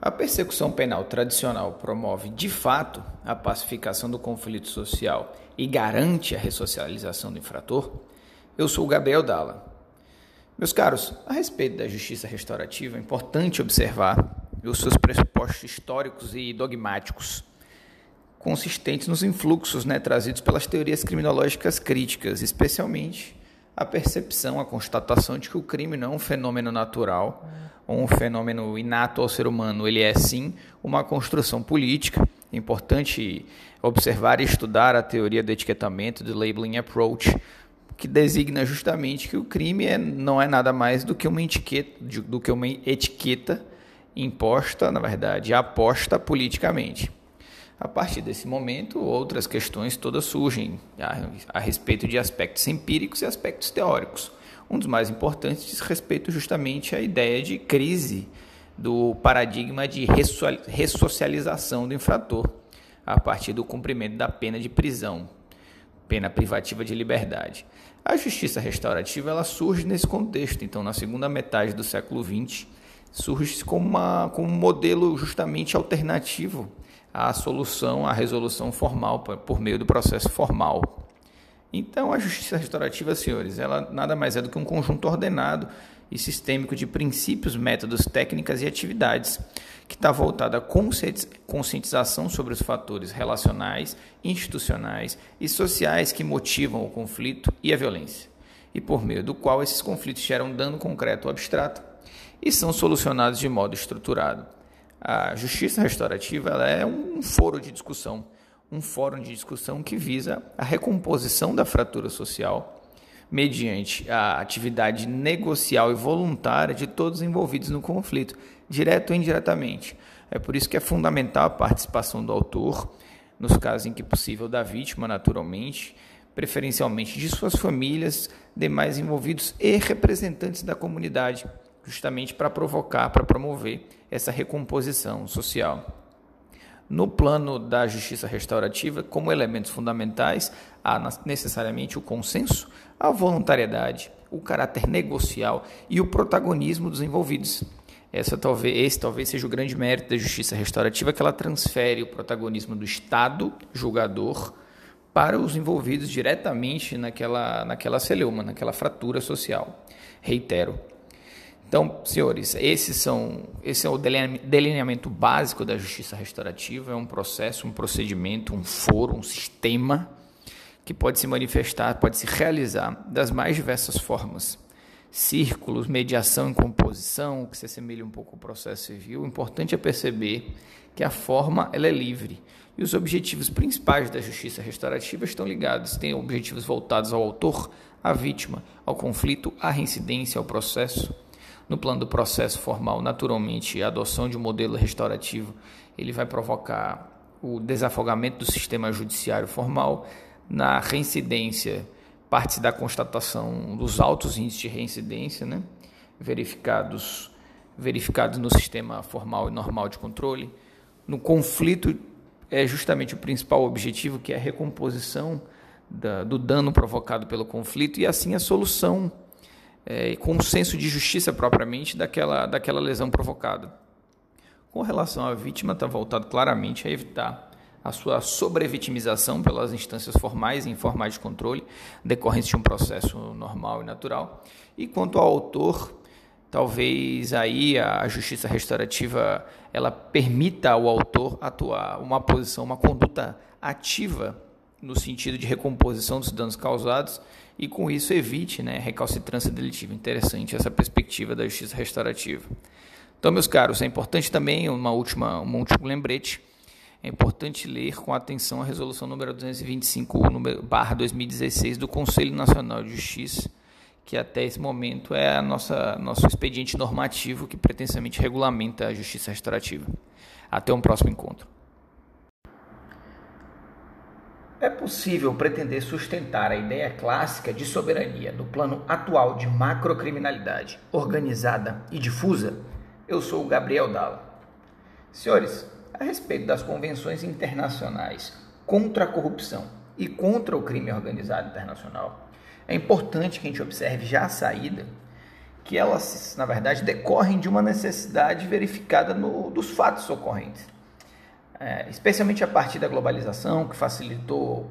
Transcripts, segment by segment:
A persecução penal tradicional promove, de fato, a pacificação do conflito social e garante a ressocialização do infrator? Eu sou o Gabriel Dalla. Meus caros, a respeito da justiça restaurativa, é importante observar os seus pressupostos históricos e dogmáticos, consistentes nos influxos né, trazidos pelas teorias criminológicas críticas, especialmente a percepção, a constatação de que o crime não é um fenômeno natural ou um fenômeno inato ao ser humano, ele é sim uma construção política. É importante observar e estudar a teoria do etiquetamento, do labeling approach, que designa justamente que o crime é, não é nada mais do que uma etiqueta, do que uma etiqueta imposta, na verdade, aposta politicamente. A partir desse momento, outras questões todas surgem a, a, respeito de aspectos empíricos e aspectos teóricos. Um dos mais importantes diz respeito justamente à ideia de crise do paradigma de ressocialização do infrator a partir do cumprimento da pena de prisão, pena privativa de liberdade. A justiça restaurativa ela surge nesse contexto, então na segunda metade do século XX surge como, uma, como um modelo justamente alternativo à solução, à resolução formal por meio do processo formal. Então, a justiça restaurativa, senhores, ela nada mais é do que um conjunto ordenado e sistêmico de princípios, métodos, técnicas e atividades que está voltada à conscientização sobre os fatores relacionais, institucionais e sociais que motivam o conflito e a violência, e por meio do qual esses conflitos geram dano concreto ou abstrato e são solucionados de modo estruturado. A justiça restaurativa é um foro de discussão, um fórum de discussão que visa a recomposição da fratura social mediante a atividade negocial e voluntária de todos envolvidos no conflito, direto ou indiretamente. É por isso que é fundamental a participação do autor, nos casos em que possível da vítima, naturalmente, preferencialmente de suas famílias, demais envolvidos e representantes da comunidade justamente para provocar, para promover essa recomposição social. No plano da justiça restaurativa, como elementos fundamentais, há necessariamente o consenso, a voluntariedade, o caráter negocial e o protagonismo dos envolvidos. Essa talvez, esse talvez seja o grande mérito da justiça restaurativa, que ela transfere o protagonismo do Estado julgador para os envolvidos diretamente naquela, naquela celeuma, naquela fratura social. Reitero, então, senhores, esses são, esse é o delineamento básico da justiça restaurativa, é um processo, um procedimento, um foro, um sistema que pode se manifestar, pode se realizar das mais diversas formas. Círculos, mediação em composição, que se assemelha um pouco ao processo civil. O importante é perceber que a forma ela é livre e os objetivos principais da justiça restaurativa estão ligados, têm objetivos voltados ao autor, à vítima, ao conflito, à reincidência, ao processo no plano do processo formal, naturalmente, a adoção de um modelo restaurativo ele vai provocar o desafogamento do sistema judiciário formal. Na reincidência, parte da constatação dos altos índices de reincidência, né? verificados, verificados no sistema formal e normal de controle. No conflito, é justamente o principal objetivo, que é a recomposição da, do dano provocado pelo conflito e assim a solução é, com um senso de justiça propriamente daquela, daquela lesão provocada. Com relação à vítima, está voltado claramente a evitar a sua sobrevitimização pelas instâncias formais e informais de controle, decorrente de um processo normal e natural. E quanto ao autor, talvez aí a justiça restaurativa ela permita ao autor atuar uma posição, uma conduta ativa no sentido de recomposição dos danos causados e com isso evite né, recalcitrância delitiva. Interessante essa perspectiva da justiça restaurativa. Então, meus caros, é importante também uma última, um último lembrete. É importante ler com atenção a resolução número 225 número, barra 2016 do Conselho Nacional de Justiça, que até esse momento é a nossa nosso expediente normativo que pretensamente regulamenta a justiça restaurativa. Até um próximo encontro. É possível pretender sustentar a ideia clássica de soberania no plano atual de macrocriminalidade organizada e difusa? Eu sou o Gabriel Dalla. Senhores, a respeito das convenções internacionais contra a corrupção e contra o crime organizado internacional, é importante que a gente observe já a saída que elas, na verdade, decorrem de uma necessidade verificada no, dos fatos ocorrentes. É, especialmente a partir da globalização, que facilitou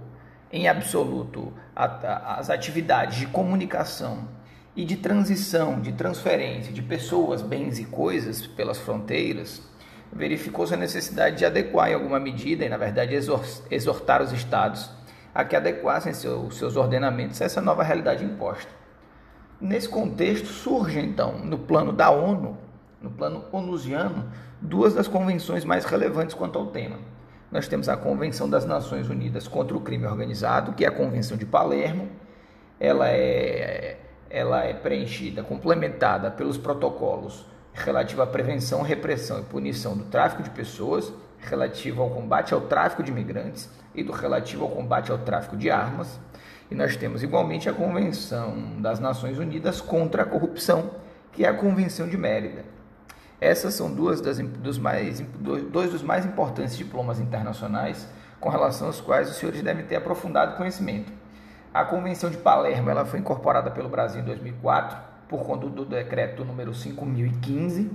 em absoluto a, a, as atividades de comunicação e de transição, de transferência de pessoas, bens e coisas pelas fronteiras, verificou-se a necessidade de adequar em alguma medida, e na verdade exortar os estados a que adequassem seu, seus ordenamentos a essa nova realidade imposta. Nesse contexto surge então, no plano da ONU, no plano onusiano, duas das convenções mais relevantes quanto ao tema. Nós temos a Convenção das Nações Unidas contra o Crime Organizado, que é a Convenção de Palermo. Ela é, ela é preenchida, complementada pelos protocolos relativos à prevenção, repressão e punição do tráfico de pessoas, relativo ao combate ao tráfico de imigrantes e do relativo ao combate ao tráfico de armas. E nós temos igualmente a Convenção das Nações Unidas contra a Corrupção, que é a Convenção de Mérida. Essas são duas das, dos mais, dois dos mais importantes diplomas internacionais com relação aos quais os senhores devem ter aprofundado conhecimento. A Convenção de Palermo ela foi incorporada pelo Brasil em 2004 por conta do decreto número 5015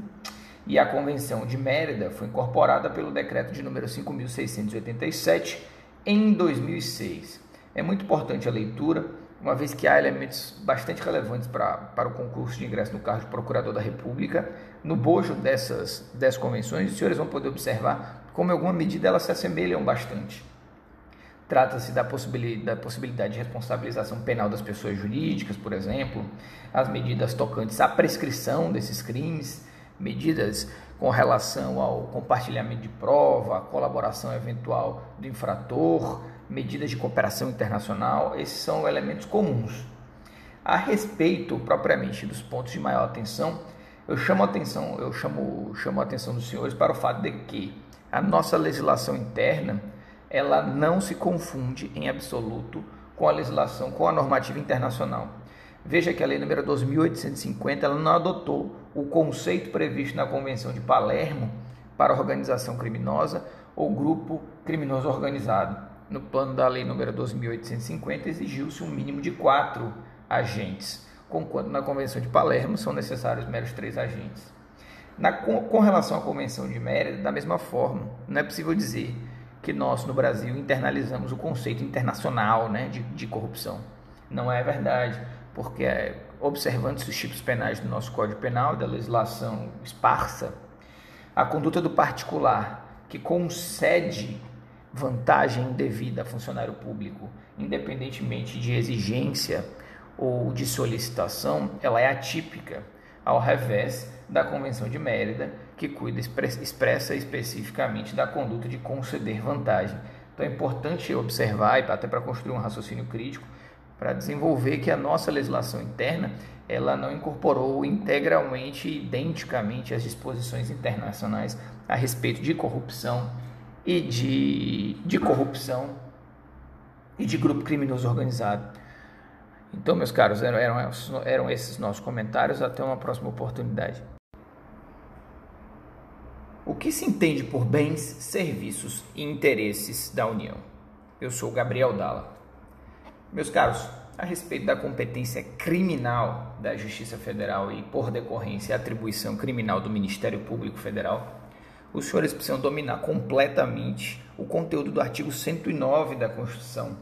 e a Convenção de Mérida foi incorporada pelo decreto de número 5687 em 2006. É muito importante a leitura, uma vez que há elementos bastante relevantes para, para o concurso de ingresso no cargo de Procurador da República. No bojo dessas, dessas convenções, os senhores vão poder observar como, em alguma medida, elas se assemelham bastante. Trata-se da da possibilidade de responsabilização penal das pessoas jurídicas, por exemplo, as medidas tocantes à prescrição desses crimes, medidas com relação ao compartilhamento de prova, a colaboração eventual do infrator, medidas de cooperação internacional, esses são elementos comuns. A respeito propriamente dos pontos de maior atenção, eu chamo a atenção, eu chamo, chamo a atenção dos senhores para o fato de que a nossa legislação interna ela não se confunde em absoluto com a legislação, com a normativa internacional. Veja que a lei número 2850 ela não adotou o conceito previsto na Convenção de Palermo para organização criminosa ou grupo criminoso organizado. No plano da lei número 2850 exigiu-se um mínimo de quatro agentes, conquanto na Convenção de Palermo são necessários meros três agentes. Na, com, com relação à Convenção de Mérida, da mesma forma, não é possível dizer que nós no Brasil internalizamos o conceito internacional né, de, de corrupção. Não é verdade, porque é, observando-se os tipos penais do nosso Código Penal da legislação esparsa, a conduta do particular que concede vantagem indevida a funcionário público, independentemente de exigência ou de solicitação, ela é atípica, ao revés da Convenção de Mérida, que cuida expressa especificamente da conduta de conceder vantagem. Então é importante observar, até para construir um raciocínio crítico, para desenvolver que a nossa legislação interna ela não incorporou integralmente, identicamente as disposições internacionais a respeito de corrupção e de, de corrupção e de grupo criminoso organizado. Então, meus caros, eram, eram, esses nossos comentários. Até uma próxima oportunidade. O que se entende por bens, serviços e interesses da União? Eu sou Gabriel Dalla. Meus caros, a respeito da competência criminal da Justiça Federal e, por decorrência, atribuição criminal do Ministério Público Federal, os senhores precisam dominar completamente o conteúdo do artigo 109 da Constituição.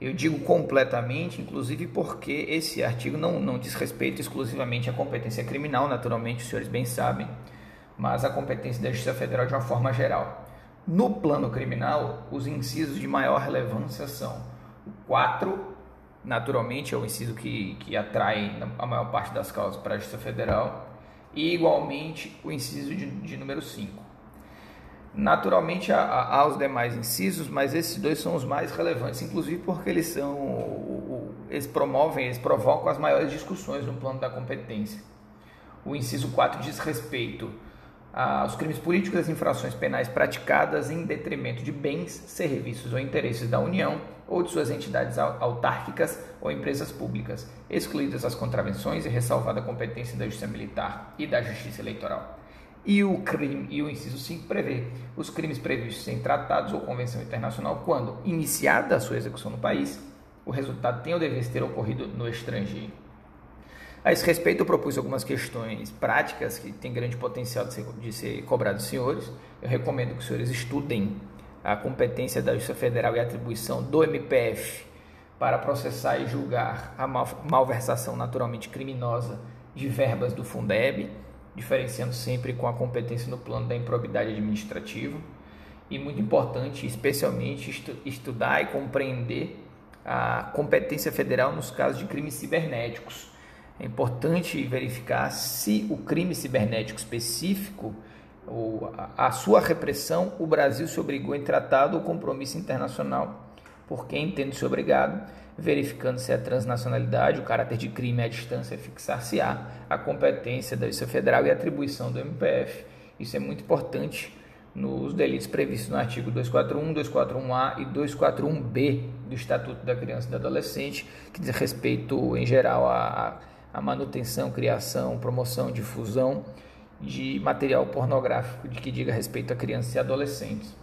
Eu digo completamente, inclusive porque esse artigo não, não diz respeito exclusivamente à competência criminal, naturalmente, os senhores bem sabem mas a competência da Justiça Federal de uma forma geral. No plano criminal, os incisos de maior relevância são o 4, naturalmente é o inciso que, que atrai a maior parte das causas para a Justiça Federal, e igualmente o inciso de, de número 5. Naturalmente há, há, os demais incisos, mas esses dois são os mais relevantes, inclusive porque eles são, eles promovem, eles provocam as maiores discussões no plano da competência. O inciso 4 diz respeito aos crimes políticos e as infrações penais praticadas em detrimento de bens, serviços ou interesses da União ou de suas entidades autárquicas ou empresas públicas, excluídas as contravenções e ressalvada a competência da Justiça Militar e da Justiça Eleitoral. E o crime e o inciso 5 prevê os crimes previstos em tratados ou convenção internacional quando, iniciada a sua execução no país, o resultado tem ou deve ter ocorrido no estrangeiro. A esse respeito, eu propus algumas questões práticas que têm grande potencial de ser, de ser senhores. Eu recomendo que os senhores estudem a competência da Justiça Federal e a atribuição do MPF para processar e julgar a malversação naturalmente criminosa de verbas do Fundeb, diferenciando sempre com a competência no plano da improbidade administrativa. E muito importante, especialmente, estudar e compreender a competência federal nos casos de crimes cibernéticos é importante verificar se o crime cibernético específico ou a sua repressão, o Brasil se obrigou em tratado ou compromisso internacional. Por quem entende-se obrigado, verificando se a transnacionalidade, o caráter de crime à distância, fixar-se-á a competência da Justiça Federal e a atribuição do MPF. Isso é muito importante nos delitos previstos no artigo 241, 241A e 241B do Estatuto da Criança e do Adolescente, que diz respeito, em geral, a a manutenção, criação, promoção, difusão de material pornográfico de que diga respeito a crianças e adolescentes.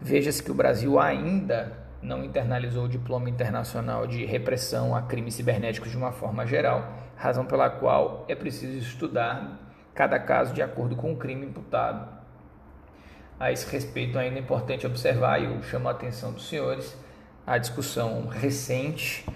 Veja-se que o Brasil ainda não internalizou o diploma internacional de repressão a crimes cibernéticos de uma forma geral, razão pela qual é preciso estudar cada caso de acordo com o crime imputado. A esse respeito, ainda é importante observar, e eu chamo a atenção dos senhores, a discussão recente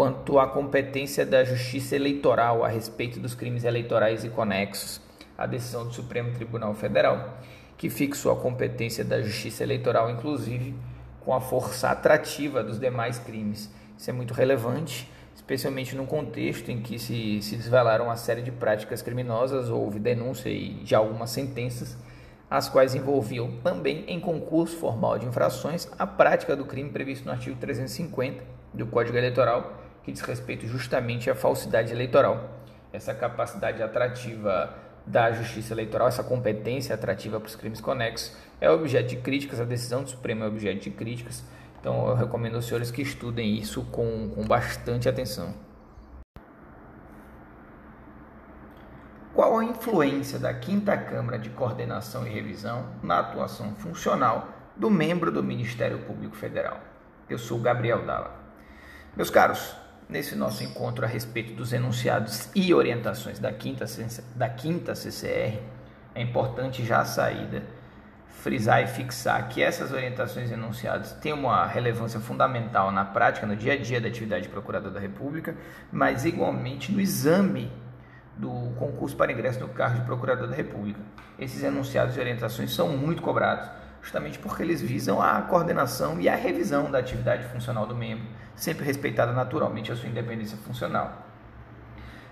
quanto à competência da Justiça Eleitoral a respeito dos crimes eleitorais e conexos, a decisão do Supremo Tribunal Federal, que fixou a competência da Justiça Eleitoral, inclusive com a força atrativa dos demais crimes. Isso é muito relevante, especialmente num contexto em que se, se desvelaram uma série de práticas criminosas, houve denúncia de algumas sentenças, as quais envolviam também em concurso formal de infrações a prática do crime previsto no artigo 350 do Código Eleitoral, que diz respeito justamente à falsidade eleitoral. Essa capacidade atrativa da justiça eleitoral, essa competência atrativa para os crimes conexos, é objeto de críticas, a decisão do Supremo é objeto de críticas. Então eu recomendo aos senhores que estudem isso com, com bastante atenção. Qual a influência da Quinta Câmara de Coordenação e Revisão na atuação funcional do membro do Ministério Público Federal? Eu sou Gabriel Dalla. Meus caros, nesse nosso encontro a respeito dos enunciados e orientações da quinta, da quinta CCR, é importante já a saída frisar e fixar que essas orientações enunciadas têm uma relevância fundamental na prática, no dia a dia da atividade de Procurador da República, mas igualmente no exame do concurso para ingresso no cargo de Procurador da República. Esses enunciados e orientações são muito cobrados justamente porque eles visam a coordenação e a revisão da atividade funcional do membro, sempre respeitada naturalmente a sua independência funcional.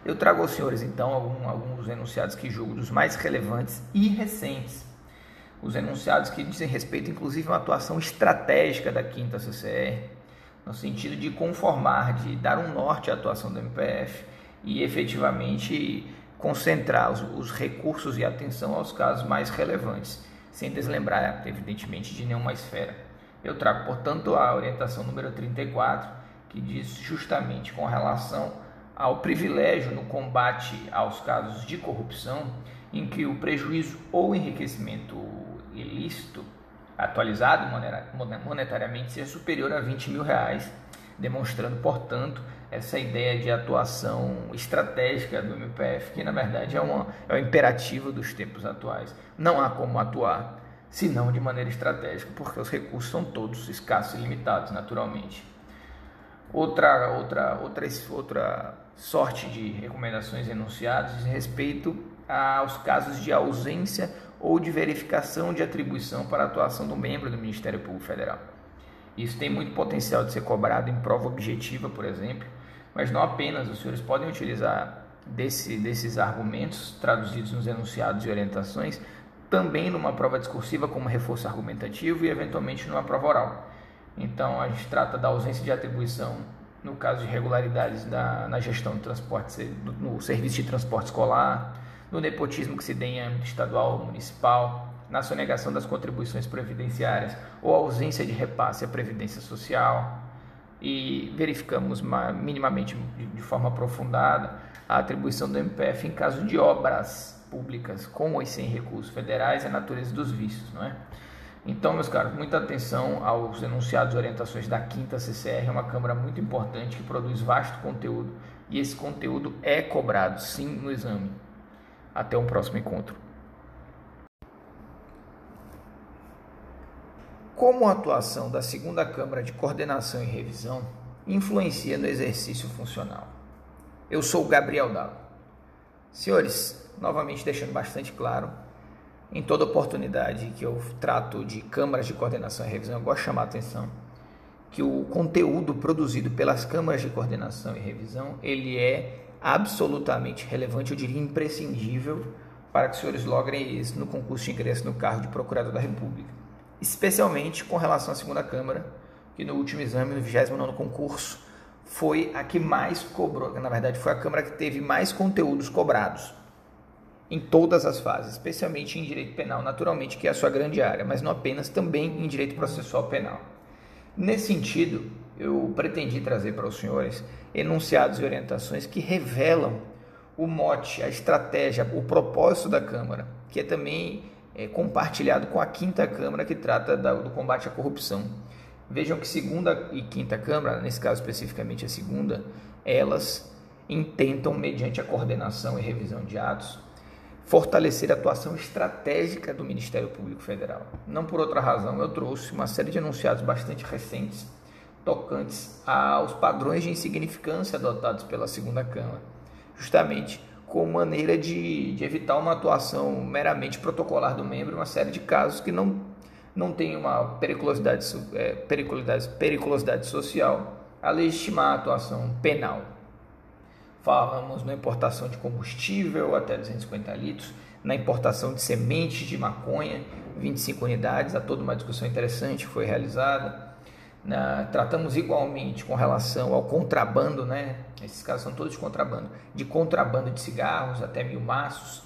Eu trago aos senhores então alguns enunciados que julgo dos mais relevantes e recentes. Os enunciados que dizem respeito, inclusive, a uma atuação estratégica da quinta CCR, no sentido de conformar, de dar um norte à atuação do MPF e efetivamente concentrar os recursos e atenção aos casos mais relevantes sem deslembrar, evidentemente, de nenhuma esfera. Eu trago, portanto, a orientação número 34, que diz justamente com relação ao privilégio no combate aos casos de corrupção, em que o prejuízo ou enriquecimento ilícito, atualizado monetariamente, seja superior a 20 mil reais, demonstrando, portanto, essa ideia de atuação estratégica do MPF, que na verdade é, uma, é o imperativo dos tempos atuais. Não há como atuar senão de maneira estratégica, porque os recursos são todos escassos e limitados, naturalmente. Outra, outra, outra, outra sorte de recomendações enunciadas diz respeito aos casos de ausência ou de verificação de atribuição para atuação do membro do Ministério Público Federal. Isso tem muito potencial de ser cobrado em prova objetiva, por exemplo, mas não apenas. Os senhores podem utilizar desse, desses argumentos traduzidos nos enunciados e orientações também numa prova discursiva como reforço argumentativo e eventualmente numa prova oral. Então a gente trata da ausência de atribuição no caso de irregularidades da, na gestão do transporte, no serviço de transporte escolar, no nepotismo que se dê em âmbito estadual ou municipal, na sonegação das contribuições previdenciárias ou ausência de repasse à previdência social, e verificamos minimamente de forma aprofundada a atribuição do MPF em caso de obras públicas com ou sem recursos federais e a natureza dos vícios, não é? Então, meus caros, muita atenção aos enunciados e orientações da quinta CCR, é uma Câmara muito importante que produz vasto conteúdo e esse conteúdo é cobrado sim no exame. Até um próximo encontro. Como a atuação da segunda Câmara de Coordenação e Revisão influencia no exercício funcional? Eu sou o Gabriel Dalla. Senhores, novamente deixando bastante claro, em toda oportunidade que eu trato de câmaras de coordenação e revisão, eu gosto de chamar a atenção que o conteúdo produzido pelas câmaras de coordenação e revisão, ele é absolutamente relevante, eu diria imprescindível, para que os senhores logrem isso no concurso de ingresso no cargo de Procurador da República. Especialmente com relação à segunda Câmara, que no último exame, no 29º concurso, foi a que mais cobrou, na verdade foi a Câmara que teve mais conteúdos cobrados em todas as fases, especialmente em direito penal, naturalmente, que é a sua grande área, mas não apenas, também em direito processual penal. Nesse sentido, eu pretendi trazer para os senhores enunciados e orientações que revelam o mote, a estratégia, o propósito da Câmara, que é também é, compartilhado com a quinta Câmara que trata da, do combate à corrupção. Vejam que segunda e quinta Câmara, nesse caso especificamente a segunda, elas intentam, mediante a coordenação e revisão de atos, fortalecer a atuação estratégica do Ministério Público Federal. Não por outra razão, eu trouxe uma série de enunciados bastante recentes tocantes aos padrões de insignificância adotados pela segunda Câmara, justamente como maneira de, de evitar uma atuação meramente protocolar do membro, uma série de casos que não, não tem uma periculosidade, é, periculosidade, periculosidade social a legitimar a atuação penal. Falamos na importação de combustível até 250 litros, na importação de sementes de maconha, 25 unidades, a toda uma discussão interessante foi realizada. Na, tratamos igualmente com relação ao contrabando, né? Esses casos são todos de contrabando, de contrabando de cigarros até mil maços.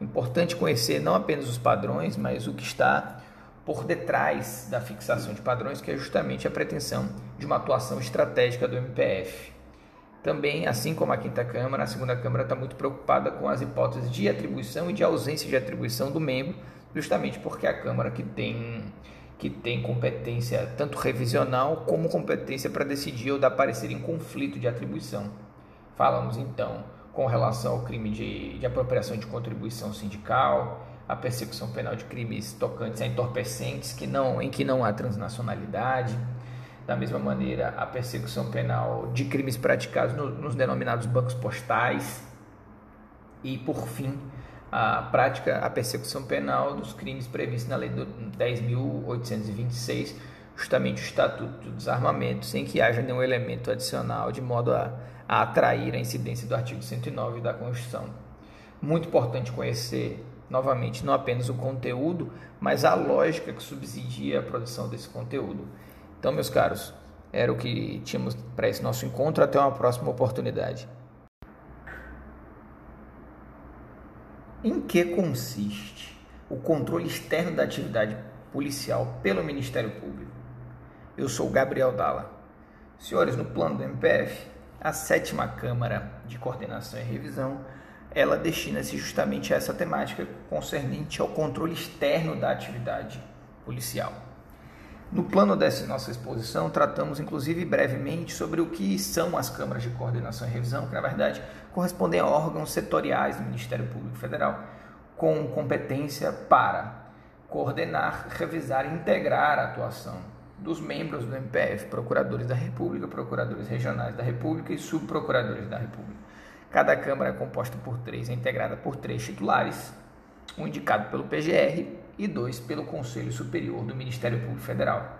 Importante conhecer não apenas os padrões, mas o que está por detrás da fixação de padrões, que é justamente a pretensão de uma atuação estratégica do MPF. Também, assim como a quinta Câmara, a segunda Câmara está muito preocupada com as hipóteses de atribuição e de ausência de atribuição do membro, justamente porque é a Câmara que tem, que tem competência tanto revisional como competência para decidir ou dar parecer em conflito de atribuição. Falamos então com relação ao crime de, de apropriação de contribuição sindical, a persecução penal de crimes tocantes a entorpecentes que não, em que não há transnacionalidade da mesma maneira, a persecução penal de crimes praticados no, nos denominados bancos postais. E, por fim, a prática, a persecução penal dos crimes previstos na Lei 10.826, justamente o Estatuto do Desarmamento, sem que haja nenhum elemento adicional de modo a, a atrair a incidência do artigo 109 da Constituição. Muito importante conhecer, novamente, não apenas o conteúdo, mas a lógica que subsidia a produção desse conteúdo. Então, meus caros, era o que tínhamos para esse nosso encontro. Até uma próxima oportunidade. Em que consiste o controle externo da atividade policial pelo Ministério Público? Eu sou Gabriel Dalla. Senhores, no plano do MPF, a sétima Câmara de Coordenação e Revisão, ela destina-se justamente a essa temática concernente ao controle externo da atividade policial. No plano dessa nossa exposição, tratamos inclusive brevemente sobre o que são as câmaras de coordenação e revisão, que na verdade correspondem a órgãos setoriais do Ministério Público Federal, com competência para coordenar, revisar e integrar a atuação dos membros do MPF, procuradores da República, procuradores regionais da República e subprocuradores da República. Cada Câmara é composta por três, é integrada por três titulares, um indicado pelo PGR e dois pelo Conselho Superior do Ministério Público Federal.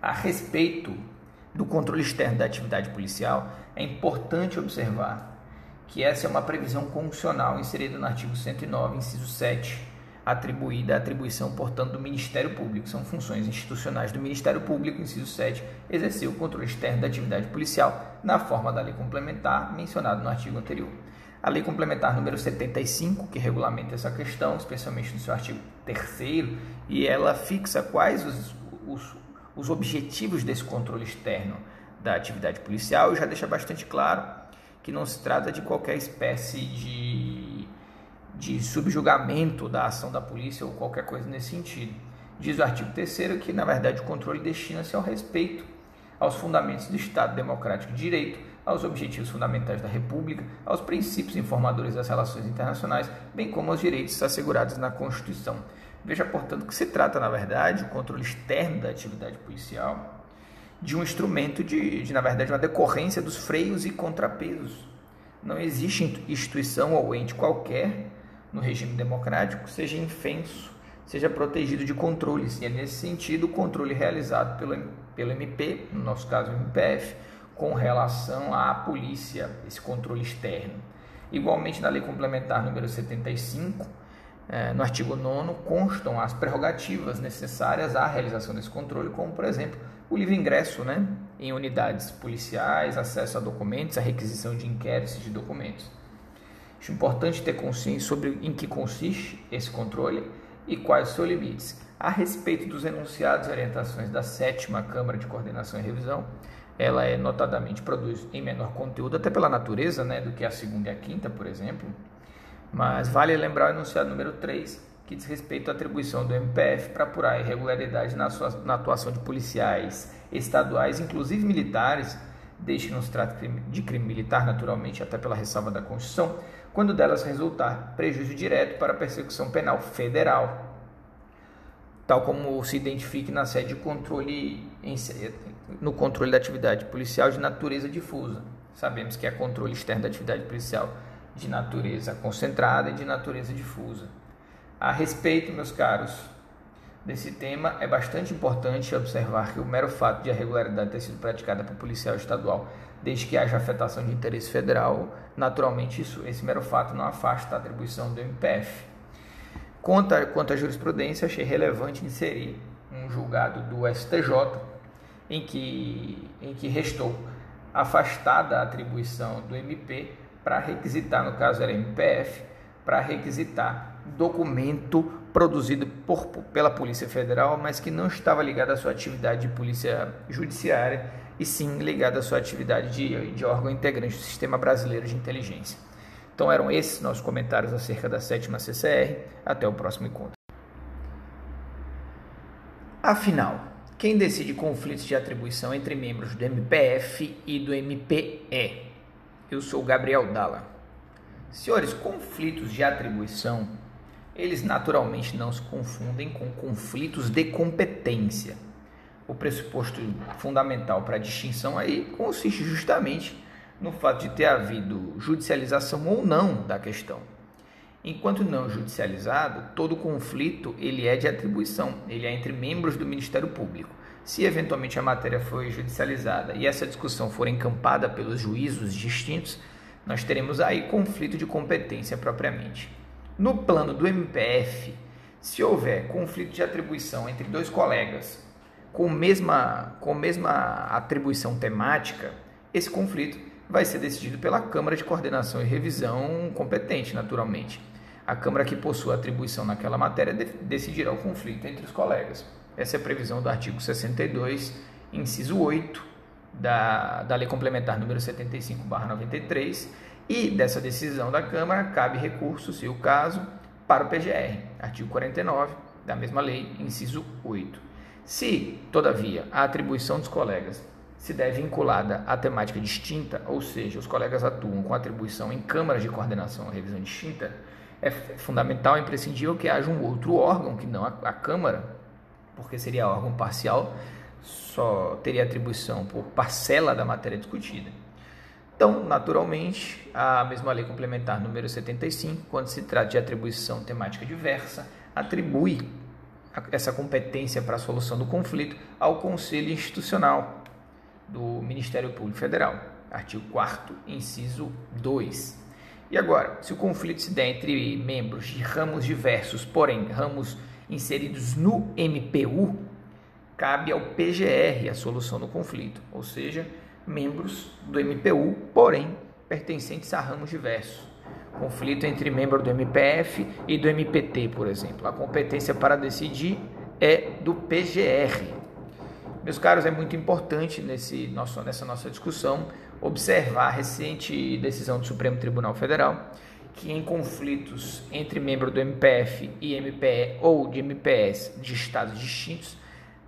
A respeito do controle externo da atividade policial, é importante observar que essa é uma previsão constitucional inserida no artigo 109, inciso 7, atribuída à atribuição, portanto, do Ministério Público. São funções institucionais do Ministério Público, inciso 7, exercer o controle externo da atividade policial na forma da lei complementar mencionada no artigo anterior. A Lei Complementar número 75, que regulamenta essa questão, especialmente no seu artigo 3 e ela fixa quais os, os, os objetivos desse controle externo da atividade policial e já deixa bastante claro que não se trata de qualquer espécie de, de subjugamento da ação da polícia ou qualquer coisa nesse sentido. Diz o artigo 3 que, na verdade, o controle destina-se ao respeito aos fundamentos do Estado Democrático de Direito, aos objetivos fundamentais da República, aos princípios informadores das relações internacionais, bem como aos direitos assegurados na Constituição. Veja, portanto, que se trata, na verdade, o controle externo da atividade policial de um instrumento de, de, na verdade, uma decorrência dos freios e contrapesos. Não existe instituição ou ente qualquer no regime democrático seja infenso, seja protegido de controles. E é nesse sentido o controle realizado pelo, pelo MP, no nosso caso o MPF, com relação à polícia, esse controle externo. Igualmente, na Lei Complementar número 75, eh, no artigo 9, constam as prerrogativas necessárias à realização desse controle, como, por exemplo, o livre ingresso né, em unidades policiais, acesso a documentos, a requisição de inquéritos de documentos. Acho importante ter consciência sobre em que consiste esse controle e quais os seus limites. A respeito dos enunciados e orientações da sétima Câmara de Coordenação e Revisão, ela é notadamente produz em menor conteúdo, até pela natureza, né, do que a segunda e a quinta, por exemplo. Mas vale lembrar o enunciado número 3, que diz respeito à atribuição do MPF para apurar irregularidade na, sua, na atuação de policiais estaduais, inclusive militares, desde que não se trate de crime militar, naturalmente, até pela ressalva da Constituição, quando delas resultar prejuízo direto para a persecução penal federal, tal como se identifique na sede de controle no controle da atividade policial de natureza difusa. Sabemos que é controle externo da atividade policial de natureza concentrada e de natureza difusa. A respeito, meus caros, desse tema, é bastante importante observar que o mero fato de a irregularidade ter sido praticada por policial estadual, desde que haja afetação de interesse federal, naturalmente isso, esse mero fato não afasta a atribuição do MPF. Quanto, a, quanto à jurisprudência, achei relevante inserir um julgado do STJ em que, em que restou afastada a atribuição do MP para requisitar, no caso era MPF, para requisitar documento produzido por, pela Polícia Federal, mas que não estava ligado à sua atividade de polícia judiciária, e sim ligado à sua atividade de, de órgão integrante do Sistema Brasileiro de Inteligência. Então eram esses nossos comentários acerca da sétima CCR. Até o próximo encontro. Afinal, quem decide conflitos de atribuição entre membros do MPF e do MPE? Eu sou Gabriel Dalla. Senhores, conflitos de atribuição, eles naturalmente não se confundem com conflitos de competência. O pressuposto fundamental para a distinção aí consiste justamente no fato de ter havido judicialização ou não da questão. Enquanto não judicializado, todo conflito ele é de atribuição, ele é entre membros do Ministério Público. Se eventualmente a matéria foi judicializada e essa discussão for encampada pelos juízos distintos, nós teremos aí conflito de competência propriamente. No plano do MPF, se houver conflito de atribuição entre dois colegas com mesma, com mesma atribuição temática, esse conflito vai ser decidido pela Câmara de Coordenação e Revisão competente, naturalmente. A Câmara que possui atribuição naquela matéria decidirá o conflito entre os colegas. Essa é a previsão do artigo 62, inciso 8 da, da Lei Complementar número 75/93, e dessa decisão da Câmara cabe recurso, se o caso, para o PGR, artigo 49 da mesma lei, inciso 8. Se, todavia, a atribuição dos colegas se deve vinculada à temática distinta, ou seja, os colegas atuam com atribuição em câmaras de coordenação ou revisão distinta, é fundamental e imprescindível que haja um outro órgão que não a, a Câmara, porque seria órgão parcial, só teria atribuição por parcela da matéria discutida. Então, naturalmente, a mesma lei complementar número 75, quando se trata de atribuição temática diversa, atribui essa competência para a solução do conflito ao Conselho Institucional do Ministério Público Federal, artigo 4 inciso 2. E agora, se o conflito se der entre membros de ramos diversos, porém ramos inseridos no MPU, cabe ao PGR a solução do conflito, ou seja, membros do MPU, porém pertencentes a ramos diversos. Conflito entre membro do MPF e do MPT, por exemplo. A competência para decidir é do PGR. Meus caros, é muito importante nesse nosso, nessa nossa discussão observar a recente decisão do Supremo Tribunal Federal que em conflitos entre membro do MPF e MPE ou de MPS de estados distintos,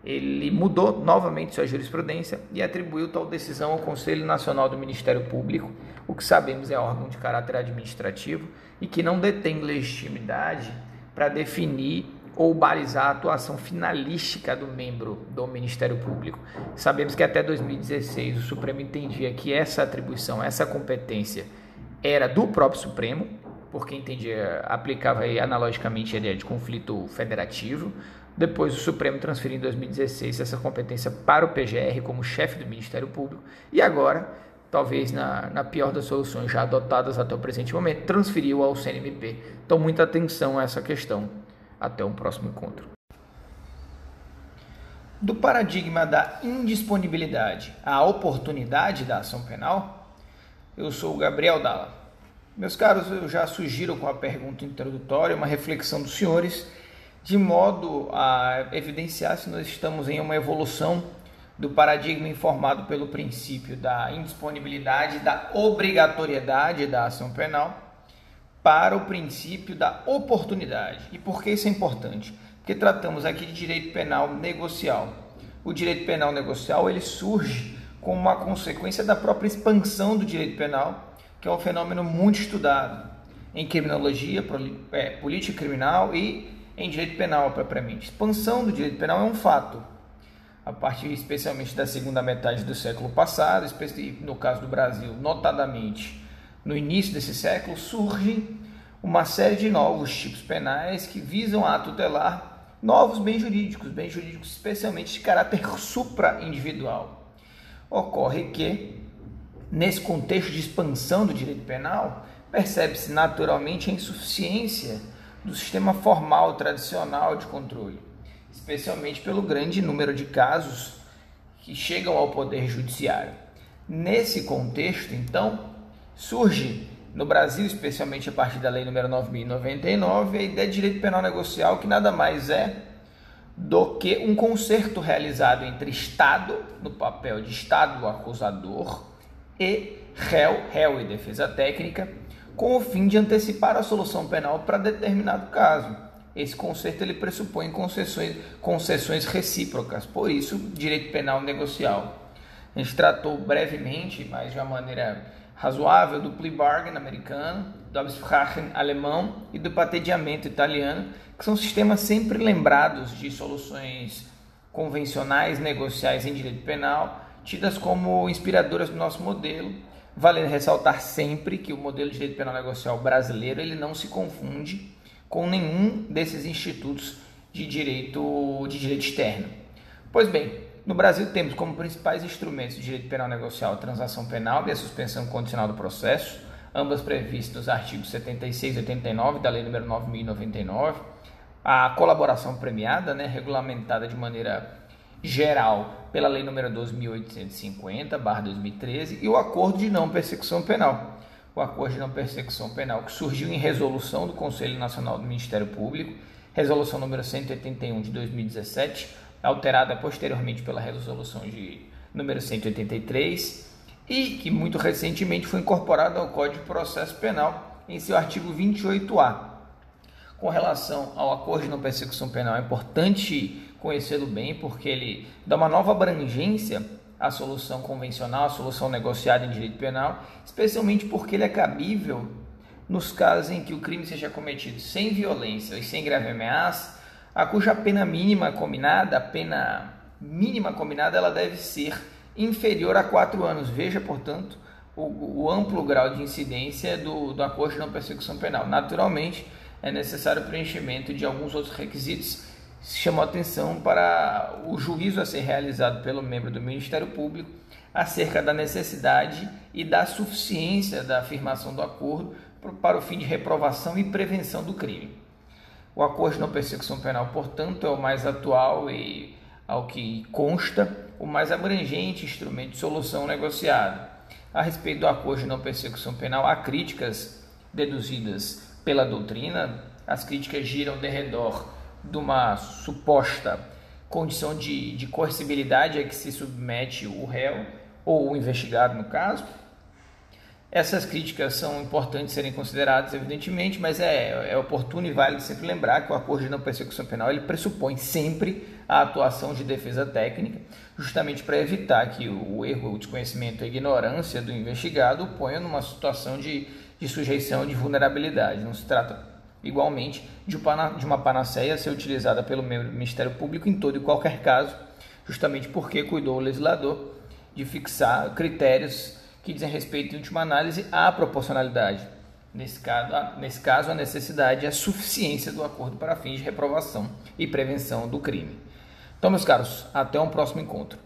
ele mudou novamente sua jurisprudência e atribuiu tal decisão ao Conselho Nacional do Ministério Público, o que sabemos é órgão de caráter administrativo e que não detém legitimidade para definir ou balizar a atuação finalística do membro do Ministério Público. Sabemos que até 2016 o Supremo entendia que essa atribuição, essa competência era do próprio Supremo, porque entendia, aplicava aí, analogicamente a ideia de conflito federativo. Depois o Supremo transferiu em 2016 essa competência para o PGR como chefe do Ministério Público e agora, talvez na, na pior das soluções já adotadas até o presente momento, transferiu ao CNMP. Então muita atenção a essa questão. Até um próximo encontro. Do paradigma da indisponibilidade à oportunidade da ação penal, eu sou o Gabriel Dalla. Meus caros, eu já sugiro com a pergunta introdutória uma reflexão dos senhores, de modo a evidenciar se nós estamos em uma evolução do paradigma informado pelo princípio da indisponibilidade, da obrigatoriedade da ação penal, para o princípio da oportunidade. E por que isso é importante? Porque tratamos aqui de direito penal negocial. O direito penal negocial ele surge como uma consequência da própria expansão do direito penal que é um fenômeno muito estudado em criminologia, é, política criminal e em direito penal propriamente. Expansão do direito penal é um fato, a partir especialmente da segunda metade do século passado, no caso do Brasil, notadamente no início desse século, surge uma série de novos tipos penais que visam a tutelar novos bens jurídicos, bens jurídicos especialmente de caráter supra-individual. Ocorre que Nesse contexto de expansão do direito penal, percebe-se naturalmente a insuficiência do sistema formal tradicional de controle, especialmente pelo grande número de casos que chegam ao Poder Judiciário. Nesse contexto, então, surge no Brasil, especialmente a partir da Lei nº 9099, a ideia de direito penal negocial, que nada mais é do que um concerto realizado entre Estado, no papel de Estado acusador, e réu, réu e defesa técnica, com o fim de antecipar a solução penal para determinado caso. Esse conceito ele pressupõe concessões, concessões recíprocas, por isso, direito penal negocial. A gente tratou brevemente, mas de uma maneira razoável, do plea bargain americano, do Absprachen alemão e do patediamento italiano, que são sistemas sempre lembrados de soluções convencionais negociais em direito penal, tidas como inspiradoras do nosso modelo, valendo ressaltar sempre que o modelo de direito penal negocial brasileiro ele não se confunde com nenhum desses institutos de direito de direito externo. Pois bem, no Brasil temos como principais instrumentos de direito penal negocial a transação penal e a suspensão condicional do processo, ambas previstas nos artigos 76 e 89 da Lei nº 9099, a colaboração premiada, né, regulamentada de maneira geral pela Lei nº 12.850/2013 e o Acordo de Não Persecução Penal. O Acordo de Não Persecução Penal que surgiu em resolução do Conselho Nacional do Ministério Público, resolução número 181 de 2017, alterada posteriormente pela resolução de número 183 e que muito recentemente foi incorporada ao Código de Processo Penal em seu artigo 28A. Com relação ao acordo de não persecução penal, é importante conhecê-lo bem, porque ele dá uma nova abrangência à solução convencional, à solução negociada em direito penal, especialmente porque ele é cabível nos casos em que o crime seja cometido sem violência e sem grave ameaça, a cuja pena mínima combinada, a pena mínima combinada, ela deve ser inferior a quatro anos. Veja, portanto, o, o amplo grau de incidência do, do acordo de não persecução penal. Naturalmente, é necessário o preenchimento de alguns outros requisitos chamou atenção para o juízo a ser realizado pelo membro do Ministério Público acerca da necessidade e da suficiência da afirmação do acordo para o fim de reprovação e prevenção do crime. O acordo de não persecução penal, portanto, é o mais atual e, ao que consta, o mais abrangente instrumento de solução negociada. A respeito do acordo de não persecução penal, há críticas deduzidas pela doutrina, as críticas giram de redor de uma suposta condição de, de coercibilidade a que se submete o réu ou o investigado, no caso, Essas críticas são importantes serem consideradas, evidentemente, mas é, é oportuno e válido sempre lembrar que o acordo de não persecução penal ele pressupõe sempre a atuação de defesa técnica, justamente para evitar que o erro, o desconhecimento, a ignorância do investigado o ponha numa situação de, de sujeição de vulnerabilidade. Não se trata, igualmente, de uma panaceia ser utilizada pelo Ministério Público em todo e qualquer caso, justamente porque cuidou o legislador de fixar critérios que dizem respeito, em última análise, à proporcionalidade. Nesse caso, nesse caso, a necessidade e a suficiência do acordo para fins de reprovação e prevenção do crime. Então, meus caros, até um próximo encontro.